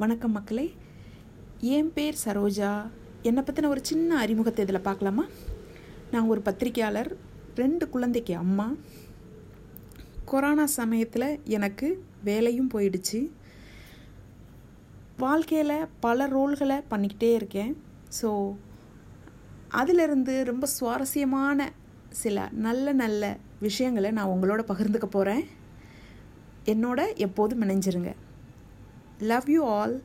வணக்கம் மக்களே. என் பேர் சரோஜா. என்னை பற்றின ஒரு சின்ன அறிமுகத்தை இதில் பார்க்கலாமா? நான் ஒரு பத்திரிக்கையாளர் ரெண்டு குழந்தைக்கு அம்மா. கொரோனா சமயத்தில் எனக்கு வேலையும் போயிடுச்சு. வாழ்க்கையில் பல ரோல்களை பண்ணிக்கிட்டே இருக்கேன். ஸோ அதிலிருந்து ரொம்ப சுவாரஸ்யமான சில நல்ல நல்ல விஷயங்களை நான் உங்களோட பகிர்ந்துக்க போகிறேன் என்னோட எப்போதும் இணைஞ்சிருங்க. Love you all.